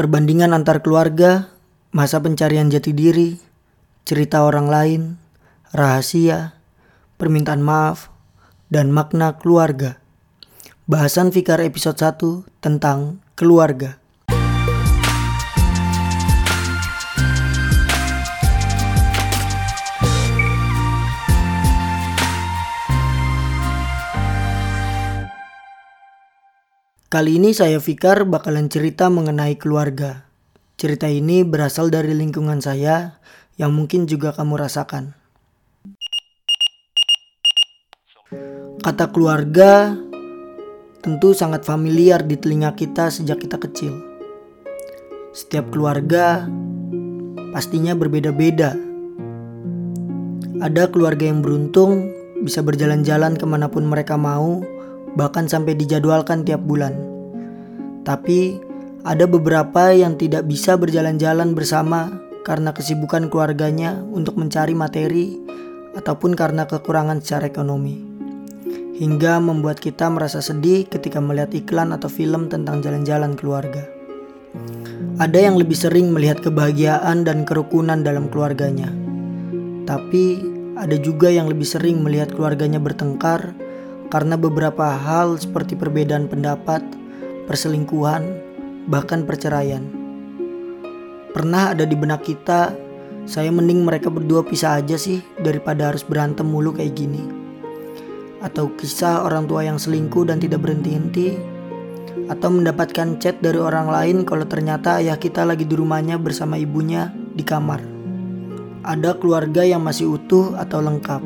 Perbandingan antar keluarga, masa pencarian jati diri, cerita orang lain, rahasia, permintaan maaf, dan makna keluarga. Bahasan Fikar episode 1 tentang keluarga. Kali ini saya Fikar bakalan cerita mengenai keluarga. Cerita ini berasal dari lingkungan saya yang mungkin juga kamu rasakan. Kata keluarga tentu sangat familiar di telinga kita sejak kita kecil. Setiap keluarga pastinya berbeda-beda. Ada keluarga yang beruntung bisa berjalan-jalan ke mana pun mereka mau bahkan sampai dijadwalkan tiap bulan. Tapi ada beberapa yang tidak bisa berjalan-jalan bersama karena kesibukan keluarganya untuk mencari materi ataupun karena kekurangan secara ekonomi. Hingga membuat kita merasa sedih ketika melihat iklan atau film tentang jalan-jalan keluarga. Ada yang lebih sering melihat kebahagiaan dan kerukunan dalam keluarganya. Tapi ada juga yang lebih sering melihat keluarganya bertengkar karena beberapa hal seperti perbedaan pendapat, perselingkuhan, bahkan perceraian. Pernah ada di benak kita, saya mending mereka berdua pisah aja sih daripada harus berantem mulu kayak gini. Atau kisah orang tua yang selingkuh dan tidak berhenti-henti. Atau mendapatkan chat dari orang lain kalau ternyata ayah kita lagi di rumahnya bersama ibunya di kamar. Ada keluarga yang masih utuh atau lengkap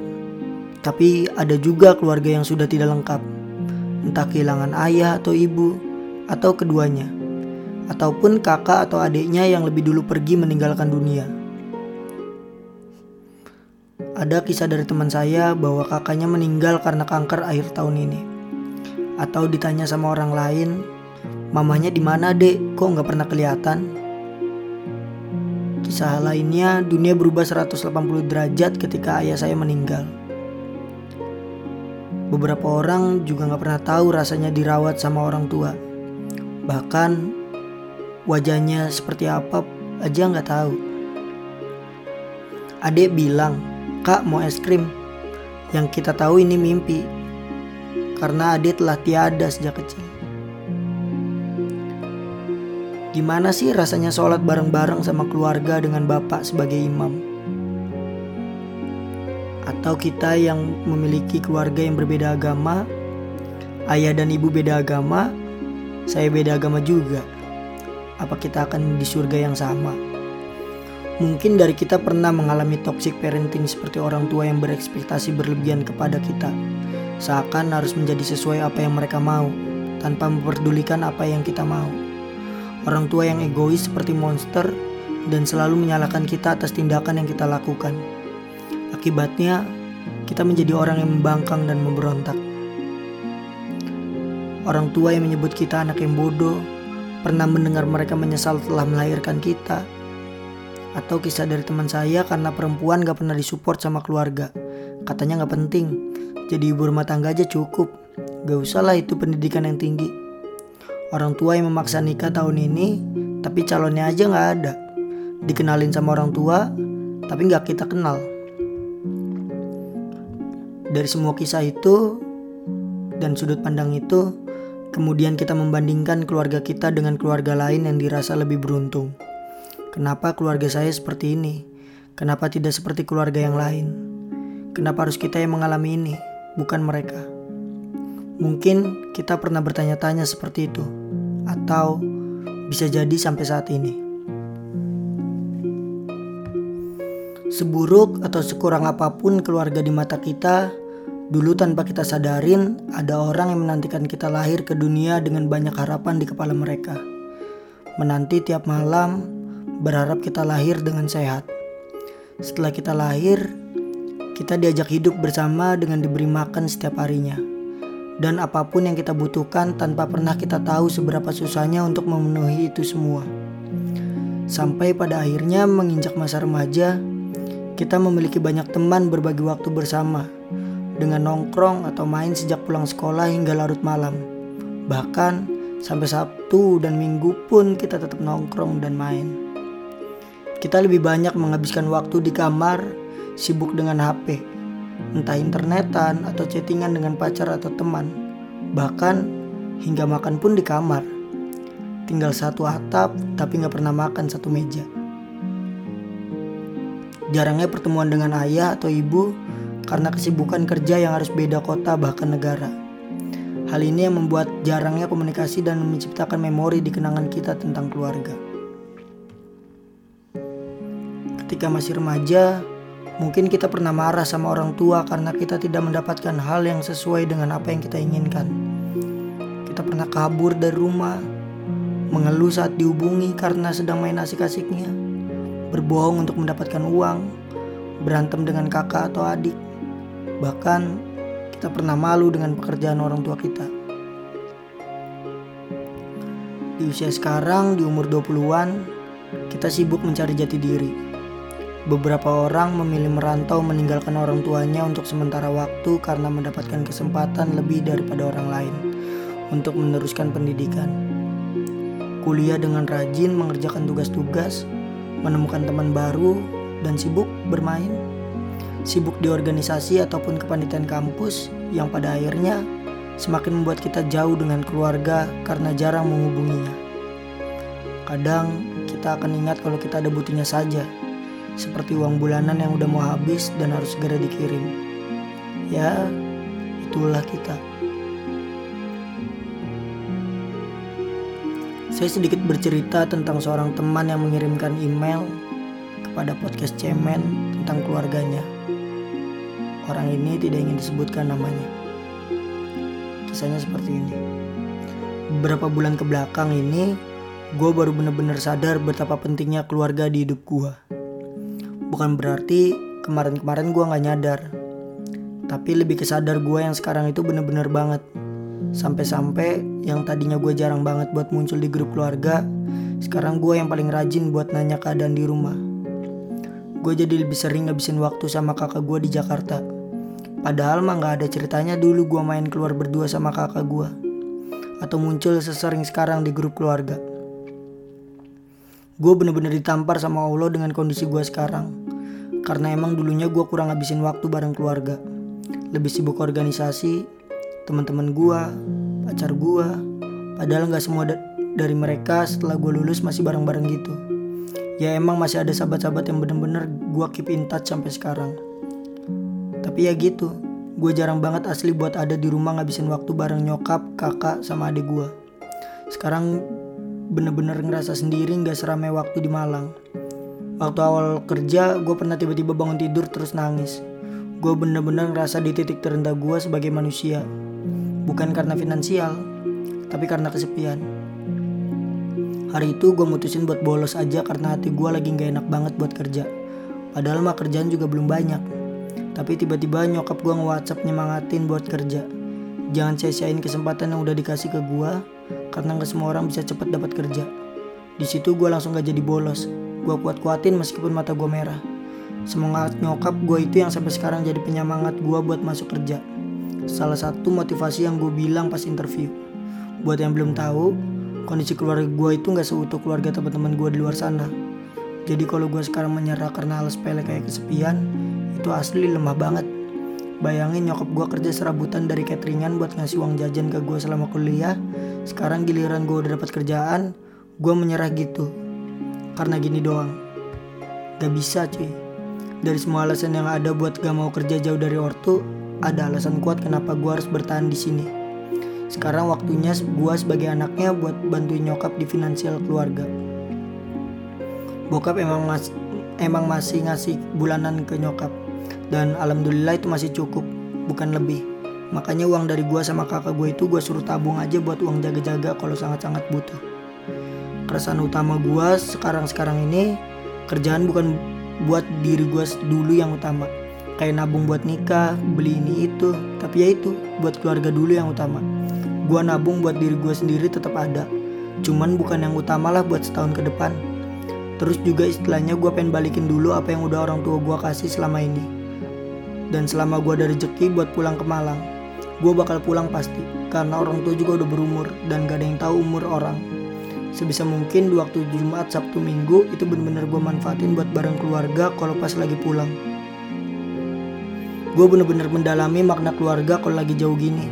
tapi ada juga keluarga yang sudah tidak lengkap, entah kehilangan ayah atau ibu, atau keduanya, ataupun kakak atau adiknya yang lebih dulu pergi meninggalkan dunia. Ada kisah dari teman saya bahwa kakaknya meninggal karena kanker akhir tahun ini. Atau ditanya sama orang lain, mamanya di mana dek? Kok nggak pernah kelihatan? Kisah lainnya, dunia berubah 180 derajat ketika ayah saya meninggal. Beberapa orang juga nggak pernah tahu rasanya dirawat sama orang tua. Bahkan wajahnya seperti apa aja nggak tahu. Adek bilang, kak mau es krim. Yang kita tahu ini mimpi. Karena adek telah tiada sejak kecil. Gimana sih rasanya sholat bareng-bareng sama keluarga dengan bapak sebagai imam? Atau kita yang memiliki keluarga yang berbeda agama, ayah dan ibu beda agama, saya beda agama juga. Apa kita akan di surga yang sama? Mungkin dari kita pernah mengalami toxic parenting seperti orang tua yang berekspektasi berlebihan kepada kita, seakan harus menjadi sesuai apa yang mereka mau, tanpa memperdulikan apa yang kita mau. Orang tua yang egois seperti monster dan selalu menyalahkan kita atas tindakan yang kita lakukan. Akibatnya, kita menjadi orang yang membangkang dan memberontak. Orang tua yang menyebut kita anak yang bodoh, pernah mendengar mereka menyesal telah melahirkan kita. Atau kisah dari teman saya karena perempuan gak pernah disupport sama keluarga. Katanya gak penting, jadi ibu rumah tangga aja cukup. Gak usah lah itu pendidikan yang tinggi. Orang tua yang memaksa nikah tahun ini, tapi calonnya aja gak ada. Dikenalin sama orang tua, tapi gak kita kenal dari semua kisah itu dan sudut pandang itu, kemudian kita membandingkan keluarga kita dengan keluarga lain yang dirasa lebih beruntung. Kenapa keluarga saya seperti ini? Kenapa tidak seperti keluarga yang lain? Kenapa harus kita yang mengalami ini, bukan mereka? Mungkin kita pernah bertanya-tanya seperti itu, atau bisa jadi sampai saat ini. Seburuk atau sekurang apa pun keluarga di mata kita, Dulu tanpa kita sadarin, ada orang yang menantikan kita lahir ke dunia dengan banyak harapan di kepala mereka. Menanti tiap malam, berharap kita lahir dengan sehat. Setelah kita lahir, kita diajak hidup bersama dengan diberi makan setiap harinya. Dan apa pun yang kita butuhkan tanpa pernah kita tahu seberapa susahnya untuk memenuhi itu semua. Sampai pada akhirnya menginjak masa remaja, kita memiliki banyak teman berbagi waktu bersama dengan nongkrong atau main sejak pulang sekolah hingga larut malam. Bahkan Sampai Sabtu dan Minggu pun kita tetap nongkrong dan main. Kita lebih banyak menghabiskan waktu di kamar, sibuk dengan HP, entah internetan atau chattingan dengan pacar atau teman. Bahkan hingga makan pun di kamar. Tinggal satu atap tapi nggak pernah makan satu meja. Jarangnya pertemuan dengan ayah atau ibu karena kesibukan kerja yang harus beda kota bahkan negara. Hal ini yang membuat jarangnya komunikasi dan menciptakan memori di kenangan kita tentang keluarga. Ketika masih remaja, mungkin kita pernah marah sama orang tua karena kita tidak mendapatkan hal yang sesuai dengan apa yang kita inginkan. Kita pernah kabur dari rumah, mengeluh saat dihubungi karena sedang main asik-asiknya, berbohong untuk mendapatkan uang, berantem dengan kakak atau adik, bahkan kita pernah malu dengan pekerjaan orang tua kita. Di usia sekarang, di umur 20-an, kita sibuk mencari jati diri. Beberapa orang memilih merantau meninggalkan orang tuanya untuk sementara waktu karena mendapatkan kesempatan lebih daripada orang lain untuk meneruskan pendidikan. Kuliah dengan rajin mengerjakan tugas-tugas, menemukan teman baru, dan sibuk bermain sibuk di organisasi ataupun kepanitiaan kampus yang pada akhirnya semakin membuat kita jauh dengan keluarga karena jarang menghubunginya. Kadang kita akan ingat kalau kita ada butuhnya saja, seperti uang bulanan yang udah mau habis dan harus segera dikirim. Ya, itulah kita. Saya sedikit bercerita tentang seorang teman yang mengirimkan email kepada podcast Cemen tentang keluarganya. Orang ini tidak ingin disebutkan namanya. Kisahnya seperti ini. Beberapa bulan ke belakang ini, gue baru bener-bener sadar betapa pentingnya keluarga di hidup gue. Bukan berarti kemarin-kemarin gue gak nyadar. Tapi lebih kesadar gue yang sekarang itu bener-bener banget. Sampai-sampai yang tadinya gue jarang banget buat muncul di grup keluarga, sekarang gue yang paling rajin buat nanya keadaan di rumah. Gue jadi lebih sering ngabisin waktu sama kakak gue di Jakarta. Padahal mah gak ada ceritanya dulu gue main keluar berdua sama kakak gue. Atau muncul sesering sekarang di grup keluarga. Gue bener-bener ditampar sama Allah dengan kondisi gue sekarang. Karena emang dulunya gue kurang ngabisin waktu bareng keluarga. Lebih sibuk organisasi, teman-teman gue, pacar gue. Padahal gak semua da dari mereka setelah gue lulus masih bareng-bareng gitu. Ya emang masih ada sahabat-sahabat yang bener-bener gue keep in touch sampai sekarang. Tapi ya gitu, gue jarang banget asli buat ada di rumah ngabisin waktu bareng nyokap, kakak, sama adik gue. Sekarang bener-bener ngerasa sendiri gak seramai waktu di Malang. Waktu awal kerja, gue pernah tiba-tiba bangun tidur terus nangis. Gue bener-bener ngerasa di titik terendah gue sebagai manusia. Bukan karena finansial, tapi karena kesepian. Hari itu gue mutusin buat bolos aja karena hati gue lagi gak enak banget buat kerja. Padahal mah kerjaan juga belum banyak. Tapi tiba-tiba nyokap gue nge-whatsapp nyemangatin buat kerja. Jangan sia-siain kesempatan yang udah dikasih ke gue, karena gak semua orang bisa cepat dapat kerja. Di situ gue langsung gak jadi bolos. Gue kuat-kuatin meskipun mata gue merah. Semangat nyokap gue itu yang sampai sekarang jadi penyemangat gue buat masuk kerja. Salah satu motivasi yang gue bilang pas interview. Buat yang belum tahu, kondisi keluarga gue itu gak seutuh keluarga teman-teman gue di luar sana. Jadi kalau gue sekarang menyerah karena hal sepele kayak kesepian, itu asli lemah banget. Bayangin nyokap gue kerja serabutan dari cateringan buat ngasih uang jajan ke gue selama kuliah. Sekarang giliran gue udah dapat kerjaan, gue menyerah gitu. Karena gini doang. Gak bisa cuy. Dari semua alasan yang ada buat gak mau kerja jauh dari ortu, ada alasan kuat kenapa gue harus bertahan di sini. Sekarang waktunya gue sebagai anaknya buat bantuin nyokap di finansial keluarga. Bokap emang mas emang masih ngasih bulanan ke nyokap dan alhamdulillah itu masih cukup bukan lebih. Makanya uang dari gue sama kakak gue itu gue suruh tabung aja buat uang jaga-jaga kalau sangat-sangat butuh. Keresahan utama gue sekarang-sekarang ini kerjaan bukan buat diri gue dulu yang utama. Kayak nabung buat nikah beli ini itu tapi ya itu buat keluarga dulu yang utama. Gue nabung buat diri gue sendiri tetap ada. Cuman bukan yang utama lah buat setahun ke depan. Terus juga istilahnya gue pengen balikin dulu apa yang udah orang tua gue kasih selama ini dan selama gue ada rezeki buat pulang ke Malang. gue bakal pulang pasti karena orang tua juga udah berumur dan gak ada yang tahu umur orang. Sebisa mungkin di waktu Jumat, Sabtu, Minggu itu bener-bener gue manfaatin buat bareng keluarga kalau pas lagi pulang. Gue bener-bener mendalami makna keluarga kalau lagi jauh gini.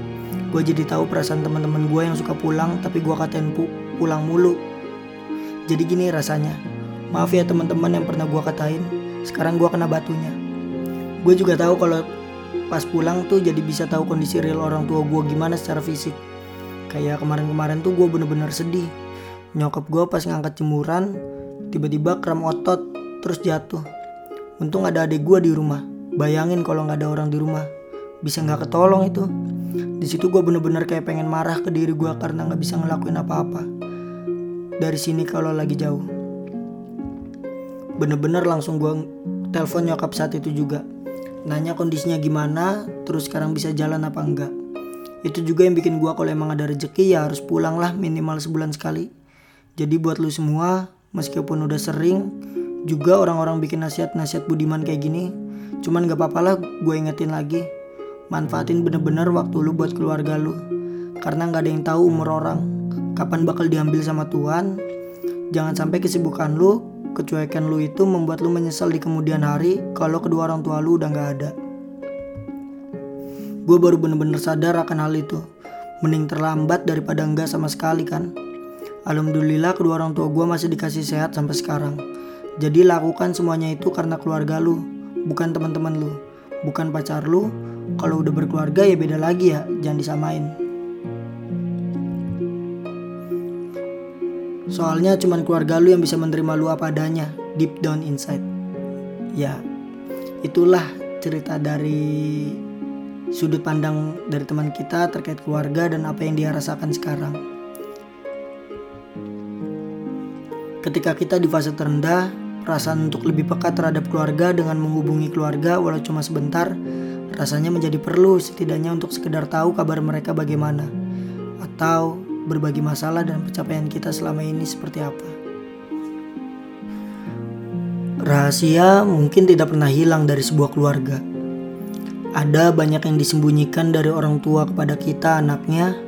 Gue jadi tahu perasaan teman-teman gue yang suka pulang tapi gue katain pu pulang mulu. Jadi gini rasanya. Maaf ya teman-teman yang pernah gue katain. Sekarang gue kena batunya. Gue juga tahu kalau pas pulang tuh jadi bisa tahu kondisi real orang tua gue gimana secara fisik. Kayak kemarin-kemarin tuh gue bener-bener sedih. Nyokap gue pas ngangkat jemuran, tiba-tiba kram otot terus jatuh. Untung ada adik gue di rumah. Bayangin kalau nggak ada orang di rumah, bisa nggak ketolong itu. Di situ gue bener-bener kayak pengen marah ke diri gue karena nggak bisa ngelakuin apa-apa. Dari sini kalau lagi jauh, bener-bener langsung gue telepon nyokap saat itu juga. Nanya kondisinya gimana, terus sekarang bisa jalan apa enggak. Itu juga yang bikin gue kalau emang ada rezeki ya harus pulang lah minimal sebulan sekali. Jadi buat lu semua, meskipun udah sering, juga orang-orang bikin nasihat-nasihat budiman kayak gini, Cuman gak apa-apa lah gue ingetin lagi. Manfaatin bener-bener waktu lu buat keluarga lu. Karena gak ada yang tahu umur orang. Kapan bakal diambil sama Tuhan. Jangan sampai kesibukan lu, kecuekan lu itu membuat lu menyesal di kemudian hari kalau kedua orang tua lu udah gak ada. Gue baru bener-bener sadar akan hal itu. Mending terlambat daripada enggak sama sekali kan. Alhamdulillah kedua orang tua gue masih dikasih sehat sampai sekarang. Jadi lakukan semuanya itu karena keluarga lu, bukan teman-teman lu, bukan pacar lu. Kalau udah berkeluarga ya beda lagi ya, jangan disamain. Soalnya cuman keluarga lu yang bisa menerima lu apa adanya, deep down inside. Ya, itulah cerita dari sudut pandang dari teman kita terkait keluarga dan apa yang dia rasakan sekarang. Ketika kita di fase terendah, Perasaan untuk lebih peka terhadap keluarga dengan menghubungi keluarga walau cuma sebentar rasanya menjadi perlu setidaknya untuk sekedar tahu kabar mereka bagaimana atau berbagi masalah dan pencapaian kita selama ini seperti apa. Rahasia mungkin tidak pernah hilang dari sebuah keluarga. Ada banyak yang disembunyikan dari orang tua kepada kita anaknya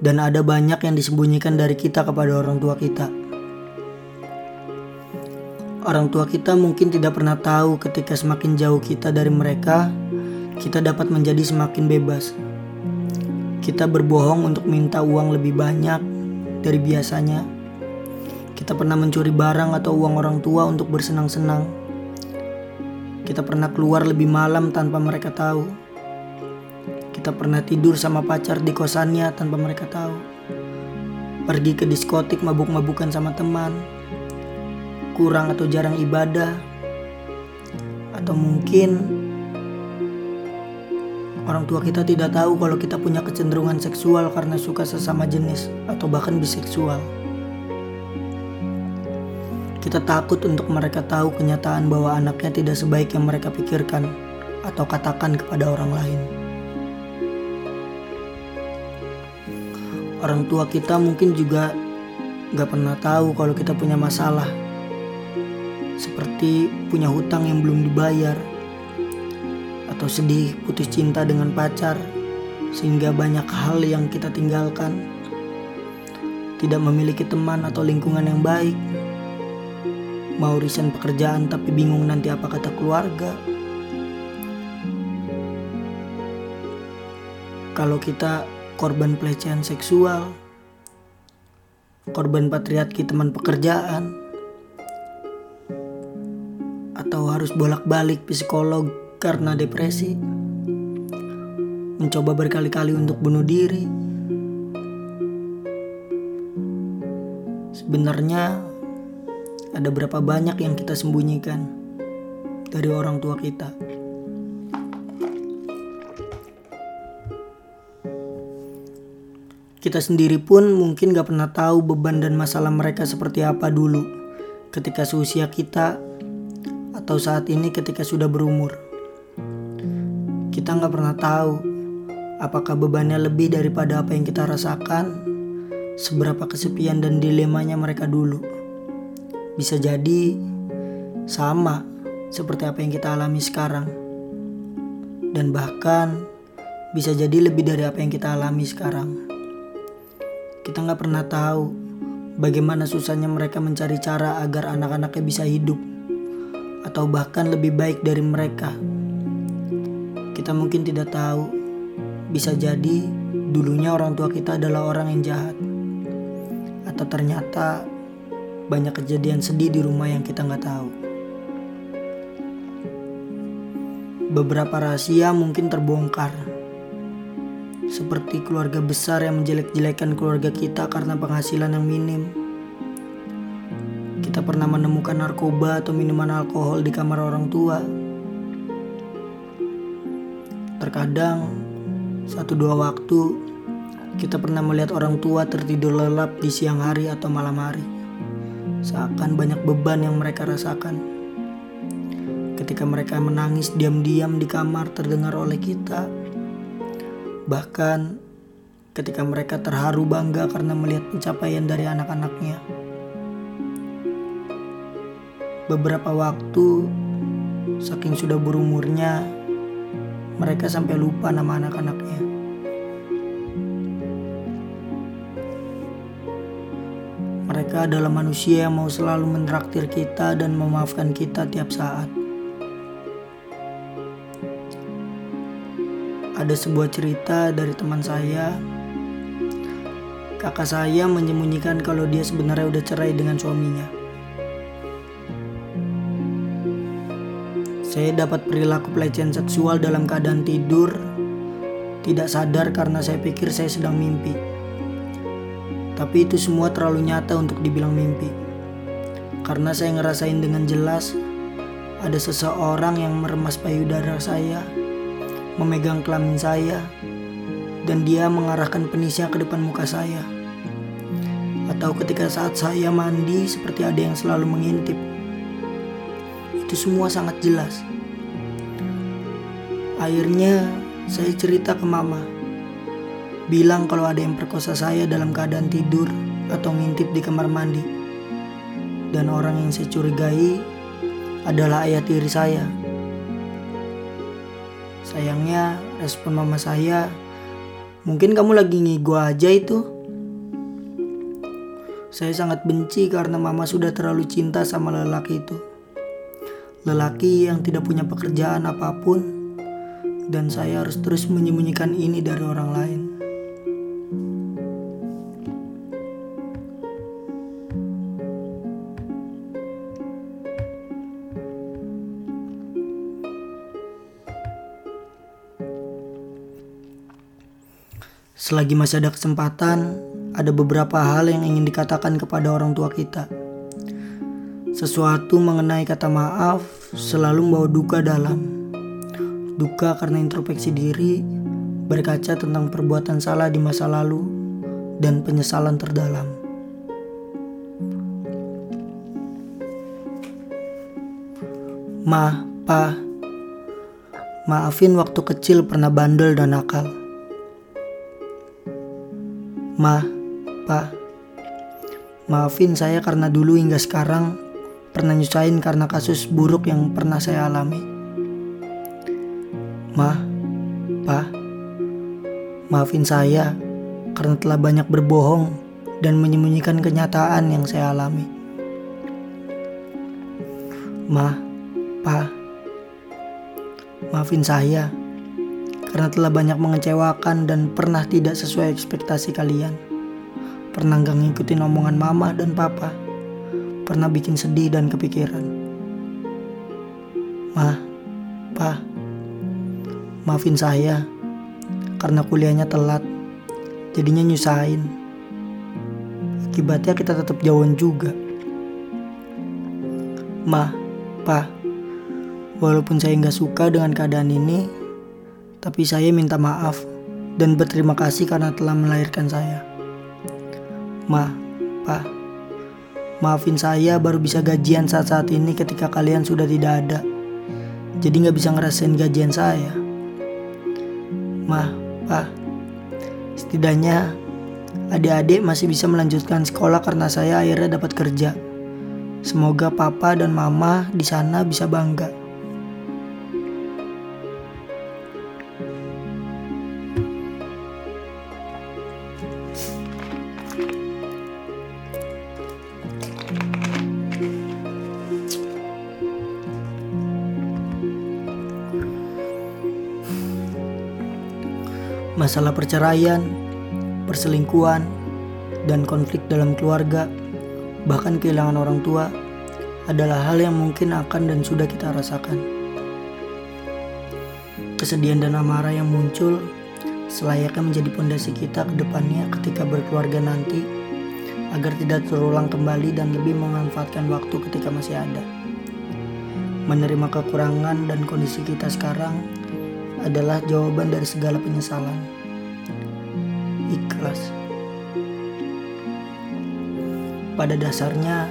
dan ada banyak yang disembunyikan dari kita kepada orang tua kita. Orang tua kita mungkin tidak pernah tahu ketika semakin jauh kita dari mereka, kita dapat menjadi semakin bebas. Kita berbohong untuk minta uang lebih banyak dari biasanya. Kita pernah mencuri barang atau uang orang tua untuk bersenang-senang. Kita pernah keluar lebih malam tanpa mereka tahu. Kita pernah tidur sama pacar di kosannya tanpa mereka tahu. Pergi ke diskotik mabuk-mabukan sama teman kurang atau jarang ibadah, atau mungkin orang tua kita tidak tahu kalau kita punya kecenderungan seksual karena suka sesama jenis atau bahkan biseksual. Kita takut untuk mereka tahu kenyataan bahwa anaknya tidak sebaik yang mereka pikirkan atau katakan kepada orang lain. Orang tua kita mungkin juga gak pernah tahu kalau kita punya masalah seperti punya hutang yang belum dibayar, atau sedih putus cinta dengan pacar, sehingga banyak hal yang kita tinggalkan, tidak memiliki teman atau lingkungan yang baik, mau resign pekerjaan tapi bingung nanti apa kata keluarga. Kalau kita korban pelecehan seksual, korban patriarki teman pekerjaan, atau harus bolak-balik psikolog karena depresi. Mencoba berkali-kali untuk bunuh diri. Sebenarnya ada berapa banyak yang kita sembunyikan dari orang tua kita. Kita sendiri pun mungkin gak pernah tahu beban dan masalah mereka seperti apa dulu ketika seusia kita atau saat ini ketika sudah berumur. Kita nggak pernah tahu apakah bebannya lebih daripada apa yang kita rasakan, seberapa kesepian dan dilemanya mereka dulu. Bisa jadi sama seperti apa yang kita alami sekarang. Dan bahkan bisa jadi lebih dari apa yang kita alami sekarang. Kita nggak pernah tahu bagaimana susahnya mereka mencari cara agar anak-anaknya bisa hidup, atau bahkan lebih baik dari mereka. Kita mungkin tidak tahu, bisa jadi dulunya orang tua kita adalah orang yang jahat, atau ternyata banyak kejadian sedih di rumah yang kita nggak tahu. Beberapa rahasia mungkin terbongkar seperti keluarga besar yang menjelek-jelekan keluarga kita karena penghasilan yang minim. Kita pernah menemukan narkoba atau minuman alkohol di kamar orang tua. Terkadang, satu dua waktu, kita pernah melihat orang tua tertidur lelap di siang hari atau malam hari. Seakan banyak beban yang mereka rasakan. Ketika mereka menangis diam-diam di kamar terdengar oleh kita, Bahkan ketika mereka terharu bangga karena melihat pencapaian dari anak-anaknya. Beberapa waktu, saking sudah berumurnya, mereka sampai lupa nama anak-anaknya. Mereka adalah manusia yang mau selalu menraktir kita dan memaafkan kita tiap saat. Ada sebuah cerita dari teman saya. Kakak saya menyembunyikan kalau dia sebenarnya udah cerai dengan suaminya. Saya dapat perilaku pelecehan seksual dalam keadaan tidur, tidak sadar karena saya pikir saya sedang mimpi. Tapi itu semua terlalu nyata untuk dibilang mimpi. Karena saya ngerasain dengan jelas ada seseorang yang meremas payudara saya memegang kelamin saya, dan dia mengarahkan penisnya ke depan muka saya. Atau ketika saat saya mandi seperti ada yang selalu mengintip. Itu semua sangat jelas. Akhirnya saya cerita ke mama. Bilang kalau ada yang perkosa saya dalam keadaan tidur atau ngintip di kamar mandi. Dan orang yang saya curigai adalah ayah tiri saya. Sayangnya respon mama saya Mungkin kamu lagi ngigo aja itu Saya sangat benci karena mama sudah terlalu cinta sama lelaki itu Lelaki yang tidak punya pekerjaan apa pun Dan saya harus terus menyembunyikan ini dari orang lain Selagi masih ada kesempatan, ada beberapa hal yang ingin dikatakan kepada orang tua kita. Sesuatu mengenai kata maaf selalu membawa duka dalam. Duka karena introspeksi diri, berkaca tentang perbuatan salah di masa lalu, dan penyesalan terdalam. Ma, Pa, maafin waktu kecil pernah bandel dan nakal Ma, Pa, maafin saya karena dulu hingga sekarang pernah nyusahin karena kasus buruk yang pernah saya alami. Ma, Pa, maafin saya karena telah banyak berbohong dan menyembunyikan kenyataan yang saya alami. Ma, Pa, maafin saya karena telah banyak mengecewakan dan pernah tidak sesuai ekspektasi kalian. Pernah gak ngikutin omongan mama dan papa. Pernah bikin sedih dan kepikiran. Ma, pa, maafin saya karena kuliahnya telat. Jadinya nyusahin. Akibatnya kita tetap jauhan juga. Ma, pa, walaupun saya nggak suka dengan keadaan ini, tapi saya minta maaf dan berterima kasih karena telah melahirkan saya. Ma, Pa, maafin saya baru bisa gajian saat-saat ini ketika kalian sudah tidak ada. Jadi nggak bisa ngerasain gajian saya. Ma, Pa, setidaknya adik-adik masih bisa melanjutkan sekolah karena saya akhirnya dapat kerja. Semoga papa dan mama di sana bisa bangga. Masalah perceraian, perselingkuhan, dan konflik dalam keluarga, bahkan kehilangan orang tua, adalah hal yang mungkin akan dan sudah kita rasakan. Kesedihan dan amarah yang muncul selayaknya menjadi pondasi kita ke depannya ketika berkeluarga nanti agar tidak terulang kembali dan lebih memanfaatkan waktu ketika masih ada. Menerima kekurangan dan kondisi kita sekarang adalah jawaban dari segala penyesalan. Ikhlas. Pada dasarnya,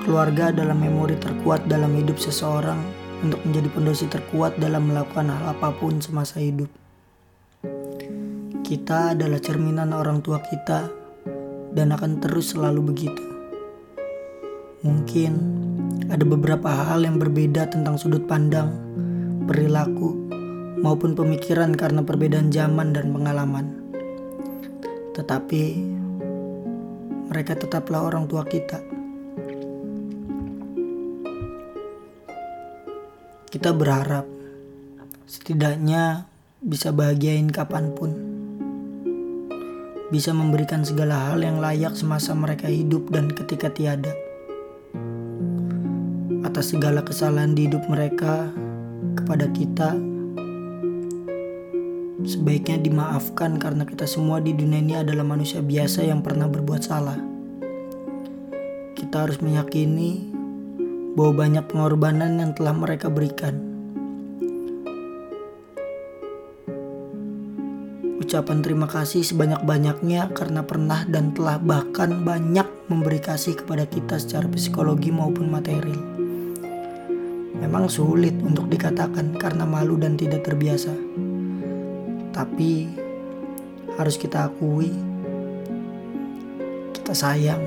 keluarga adalah memori terkuat dalam hidup seseorang untuk menjadi pondasi terkuat dalam melakukan hal apa pun semasa hidup. Kita adalah cerminan orang tua kita dan akan terus selalu begitu. Mungkin ada beberapa hal yang berbeda tentang sudut pandang, perilaku, maupun pemikiran karena perbedaan zaman dan pengalaman. Tetapi mereka tetaplah orang tua kita. Kita berharap setidaknya bisa bahagiain kapan pun bisa memberikan segala hal yang layak semasa mereka hidup dan ketika tiada. Atas segala kesalahan di hidup mereka kepada kita, sebaiknya dimaafkan karena kita semua di dunia ini adalah manusia biasa yang pernah berbuat salah. Kita harus meyakini bahwa banyak pengorbanan yang telah mereka berikan Ucapan terima kasih sebanyak-banyaknya karena pernah dan telah bahkan banyak memberi kasih kepada kita secara psikologi maupun material. Memang sulit untuk dikatakan karena malu dan tidak terbiasa. Tapi harus kita akui kita sayang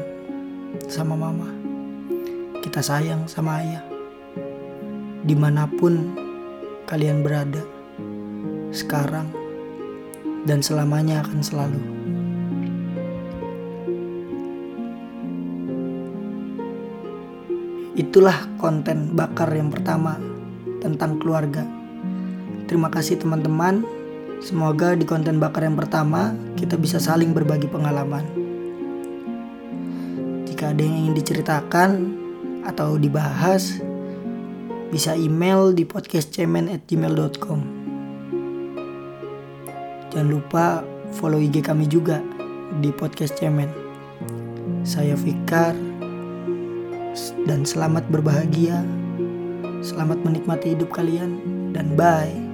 sama mama. Kita sayang sama ayah. Di mana pun kalian berada sekarang dan selamanya akan selalu. Itulah konten bakar yang pertama tentang keluarga. Terima kasih teman-teman. Semoga di konten bakar yang pertama kita bisa saling berbagi pengalaman. Jika ada yang ingin diceritakan atau dibahas, bisa email di podcastcemen@gmail.com. Jangan lupa follow IG kami juga di podcast Cemen. Saya Fikar dan selamat berbahagia. Selamat menikmati hidup kalian dan bye.